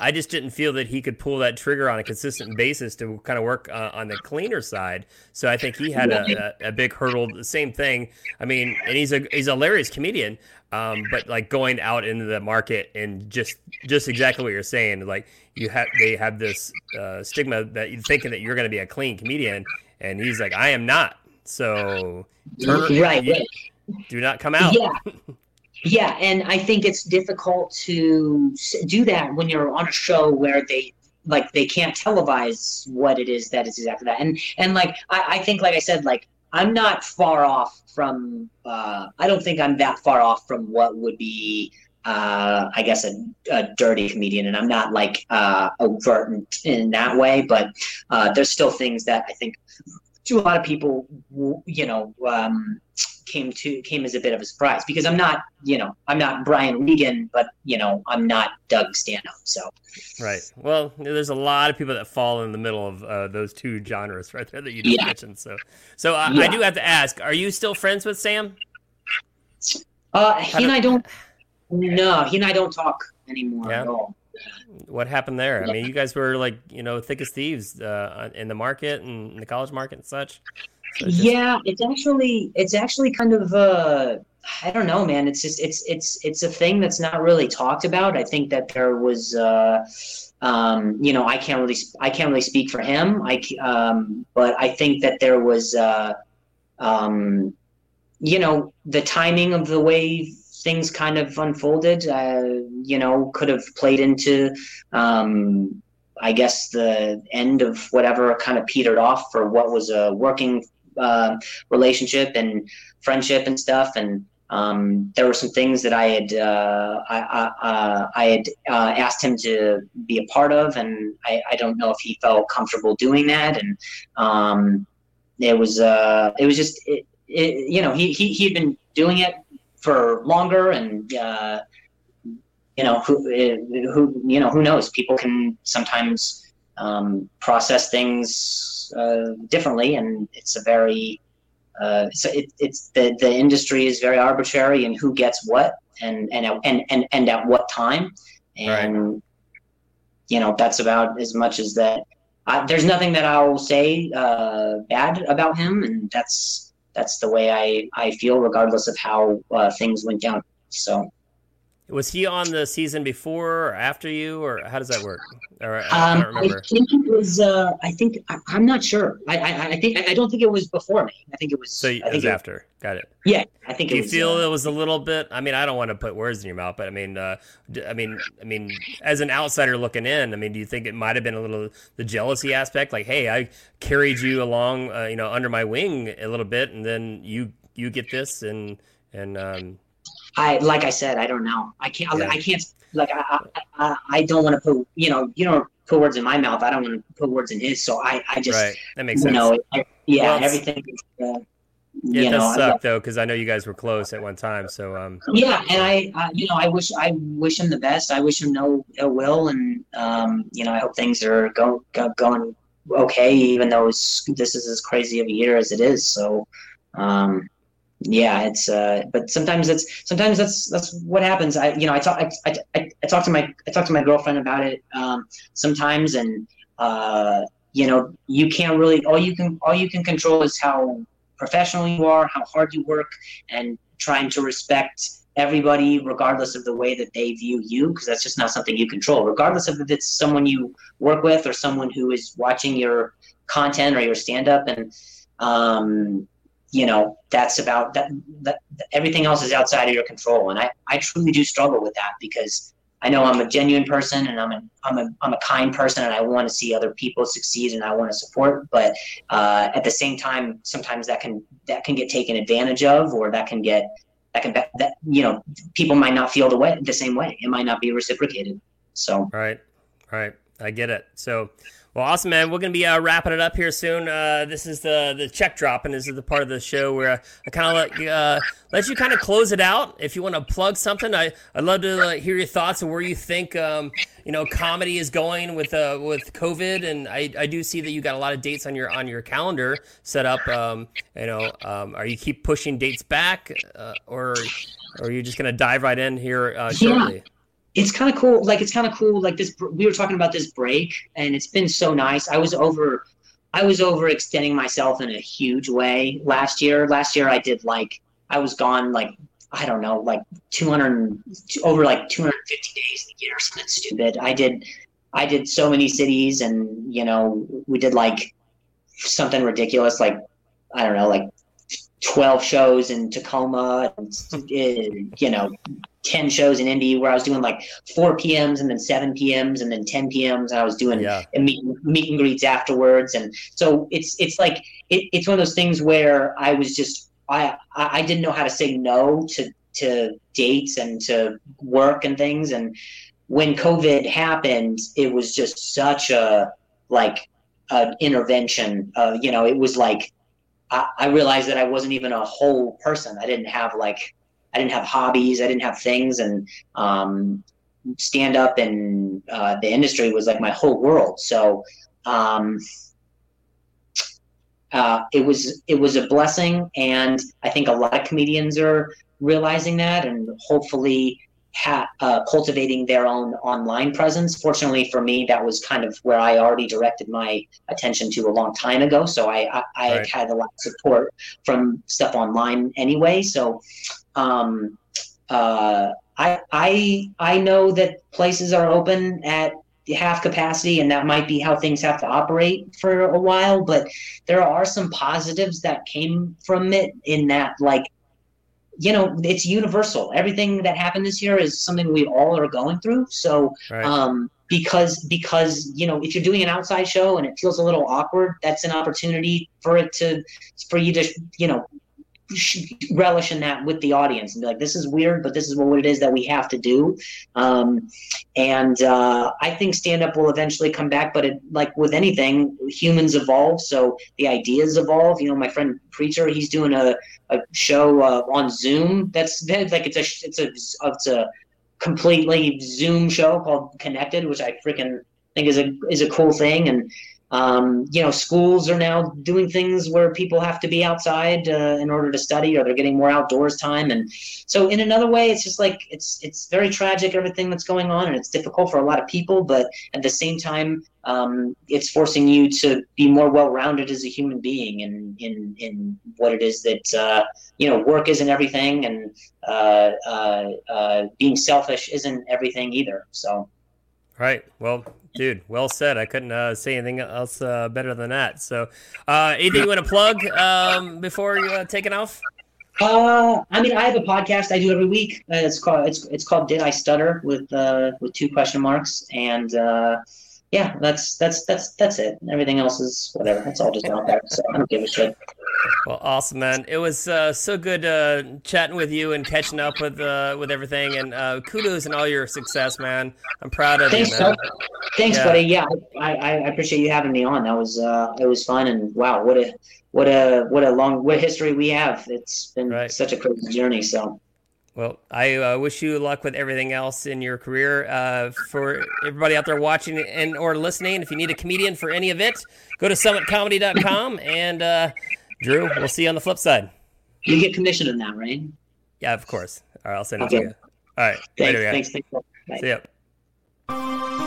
I just didn't feel that he could pull that trigger on a consistent basis to kind of work uh, on the cleaner side. So I think he had a, a, a, big hurdle. The same thing. I mean, and he's a he's a hilarious comedian, um, but like going out into the market and just just exactly what you're saying, like you have they have this uh, stigma that you're thinking that you're going to be a clean comedian, and he's like, I am not. So turn, right, right. Do not come out. Yeah. Yeah, and I think it's difficult to do that when you're on a show where they like they can't televise what it is that is exactly that. And and like I, I think like I said, like I'm not far off from uh I don't think I'm that far off from what would be uh, I guess a, a, dirty comedian, and I'm not like uh, overt in, in that way, but uh, there's still things that I think to a lot of people, you know, um, came to came as a bit of a surprise because I'm not, you know, I'm not Brian Regan, but you know, I'm not Doug Stanhope. So, right. Well, there's a lot of people that fall in the middle of uh, those two genres right there that you just yeah. mentioned. So, so uh, yeah. I do have to ask: Are you still friends with Sam? Uh, he and I don't. No, he and I don't talk anymore yeah. at all what happened there? I mean, you guys were like, you know, thick as thieves uh, in the market and in the college market and such. So it's just... Yeah, it's actually it's actually kind of uh, I don't know, man. It's just it's it's it's a thing that's not really talked about. I think that there was. Uh, um, you know, I can't really I can't really speak for him. I um, but I think that there was, uh, um, you know, the timing of the way things kind of unfolded, uh, you know, could have played into, um, I guess, the end of whatever kind of petered off for what was a working uh, relationship and friendship and stuff. And um, there were some things that I had uh, I, I, uh, I, had uh, asked him to be a part of, and I, I, don't know if he felt comfortable doing that. And um, it was uh, it was just it, it, you know he, he he had been doing it for longer and uh, you know who who you know who knows people can sometimes um, process things uh, differently and it's a very uh, so it, it's the the industry is very arbitrary and who gets what and and and and, and at what time and right. you know that's about as much as that I, there's nothing that I'll say uh, bad about him and that's that's the way I, I feel, regardless of how uh, things went down. So, was he on the season before or after you, or how does that work? Or, I, um, I think it was. Uh, I think I, am not sure. I, I, I think I don't think it was before me. I think it was. So it was after. Got it. Yeah, I think. Do you was, feel uh, it was a little bit? I mean, I don't want to put words in your mouth, but I mean, uh, I mean, I mean, as an outsider looking in, I mean, do you think it might have been a little the jealousy aspect? Like, hey, I carried you along, uh, you know, under my wing a little bit, and then you you get this and and um, I like I said, I don't know. I can't. Yeah. I can't. Like I, I, I don't want to put. You know, you don't put words in my mouth. I don't want to put words in his. So I, I just. Right. That makes sense. You know, yeah, well, everything. Uh, yeah, it does know, suck though because I know you guys were close at one time. So um. Yeah, and I, I, you know, I wish I wish him the best. I wish him no ill will, and um, you know, I hope things are go, go, going okay, even though this is as crazy of a year as it is. So, um, yeah, it's uh, but sometimes it's sometimes that's that's what happens. I you know I talk I, I, I talk to my I talk to my girlfriend about it um, sometimes, and uh, you know you can't really all you can all you can control is how professional you are, how hard you work, and trying to respect everybody regardless of the way that they view you because that's just not something you control regardless of if it's someone you work with or someone who is watching your content or your stand up and um, you know that's about that, that everything else is outside of your control. And i i truly do struggle with that because i know i'm a genuine person and i'm a i'm a, I'm a kind person and i want to see other people succeed and i want to support. But uh, at the same time sometimes that can that can get taken advantage of or that can get that can that you know people might not feel the way the same way. It might not be reciprocated. So. Right. Right. I get it. So well, awesome, man. We're gonna be uh, wrapping it up here soon. Uh, this is the the check drop, and this is the part of the show where I kind of let uh, let you kind of close it out. If you want to plug something, I I'd love to uh, hear your thoughts on where you think um, you know comedy is going with uh, with COVID. And I, I do see that you got a lot of dates on your on your calendar set up. Um, you know, um, are you keep pushing dates back, uh, or, or are you just gonna dive right in here shortly? Yeah it's kind of cool. Like it's kind of cool. Like this, we were talking about this break, and it's been so nice. I was over, I was overextending myself in a huge way last year. Last year, I did like I was gone like I don't know, like 200 over like 250 days a year, something stupid. I did, I did so many cities, and you know, we did like something ridiculous, like I don't know, like 12 shows in Tacoma, and, you know, 10 shows in Indy where I was doing like 4 p.m.s and then 7 p.m.s and then 10 p.m.s. And I was doing yeah. meet, meet and greets afterwards. And so it's, it's like, it, it's one of those things where I was just, I, I didn't know how to say no to, to dates and to work and things. And when COVID happened, it was just such a, like, an intervention. Uh, you know, it was like, I, realized that I wasn't even a whole person. I didn't have like I didn't have hobbies. I didn't have things, and um, stand up in uh, the industry was like my whole world. So um, uh, it was it was a blessing, and I think a lot of comedians are realizing that, and hopefully ha- uh, cultivating their own online presence. Fortunately for me, that was kind of where I already directed my attention to a long time ago. So I, I, I right. had a lot of support from stuff online anyway. So um, uh, I, I, I know that places are open at half capacity and that might be how things have to operate for a while but there are some positives that came from it in that like you know, it's universal. Everything that happened this year is something we all are going through. So, right. um, because because you know, if you're doing an outside show and it feels a little awkward, that's an opportunity for it to for you to you know relish in that with the audience and be like, this is weird, but this is what it is that we have to do. Um, and uh, I think stand up will eventually come back, but it, like with anything, humans evolve. So the ideas evolve. You know, my friend Preacher, he's doing a, a show uh, on Zoom. That's like it's a it's a it's a completely Zoom show called Connected, which I freaking think is a is a cool thing. And um, you know, schools are now doing things where people have to be outside uh, in order to study, or they're getting more outdoors time. And so, in another way, it's just like it's it's very tragic everything that's going on, and it's difficult for a lot of people. But at the same time, um, it's forcing you to be more well-rounded as a human being, in in in what it is that uh, you know, work isn't everything, and uh, uh, uh being selfish isn't everything either. So. Right. Well, dude, well said. I couldn't uh, say anything else uh, better than that. So, uh, anything you want to plug um, before you uh, taking off? Uh, I mean, I have a podcast I do every week. Uh, it's called it's it's called Did I Stutter with uh, with two question marks, and uh, yeah, that's that's that's that's it. Everything else is whatever. It's all just out there. So I don't give a shit. Well, awesome, man. It was uh, so good uh, chatting with you and catching up with uh, with everything. And uh, kudos and all your success, man. I'm proud of Thanks, you, man. bud. Thanks, Yeah. buddy. Yeah, I, I, I appreciate you having me on. That was uh, it was fun, and wow, what a what a what a long what history we have. It's been Right. such a crazy journey. So Well, I uh, wish you luck with everything else in your career. Uh, for everybody out there watching and or listening, if you need a comedian for any of it, go to summitcomedy.com. And uh, Drew, we'll see you on the flip side. you get commission on that, right? Yeah, of course. All right, I'll send it to you. All right, Thanks. later. Thanks. thanks. See ya.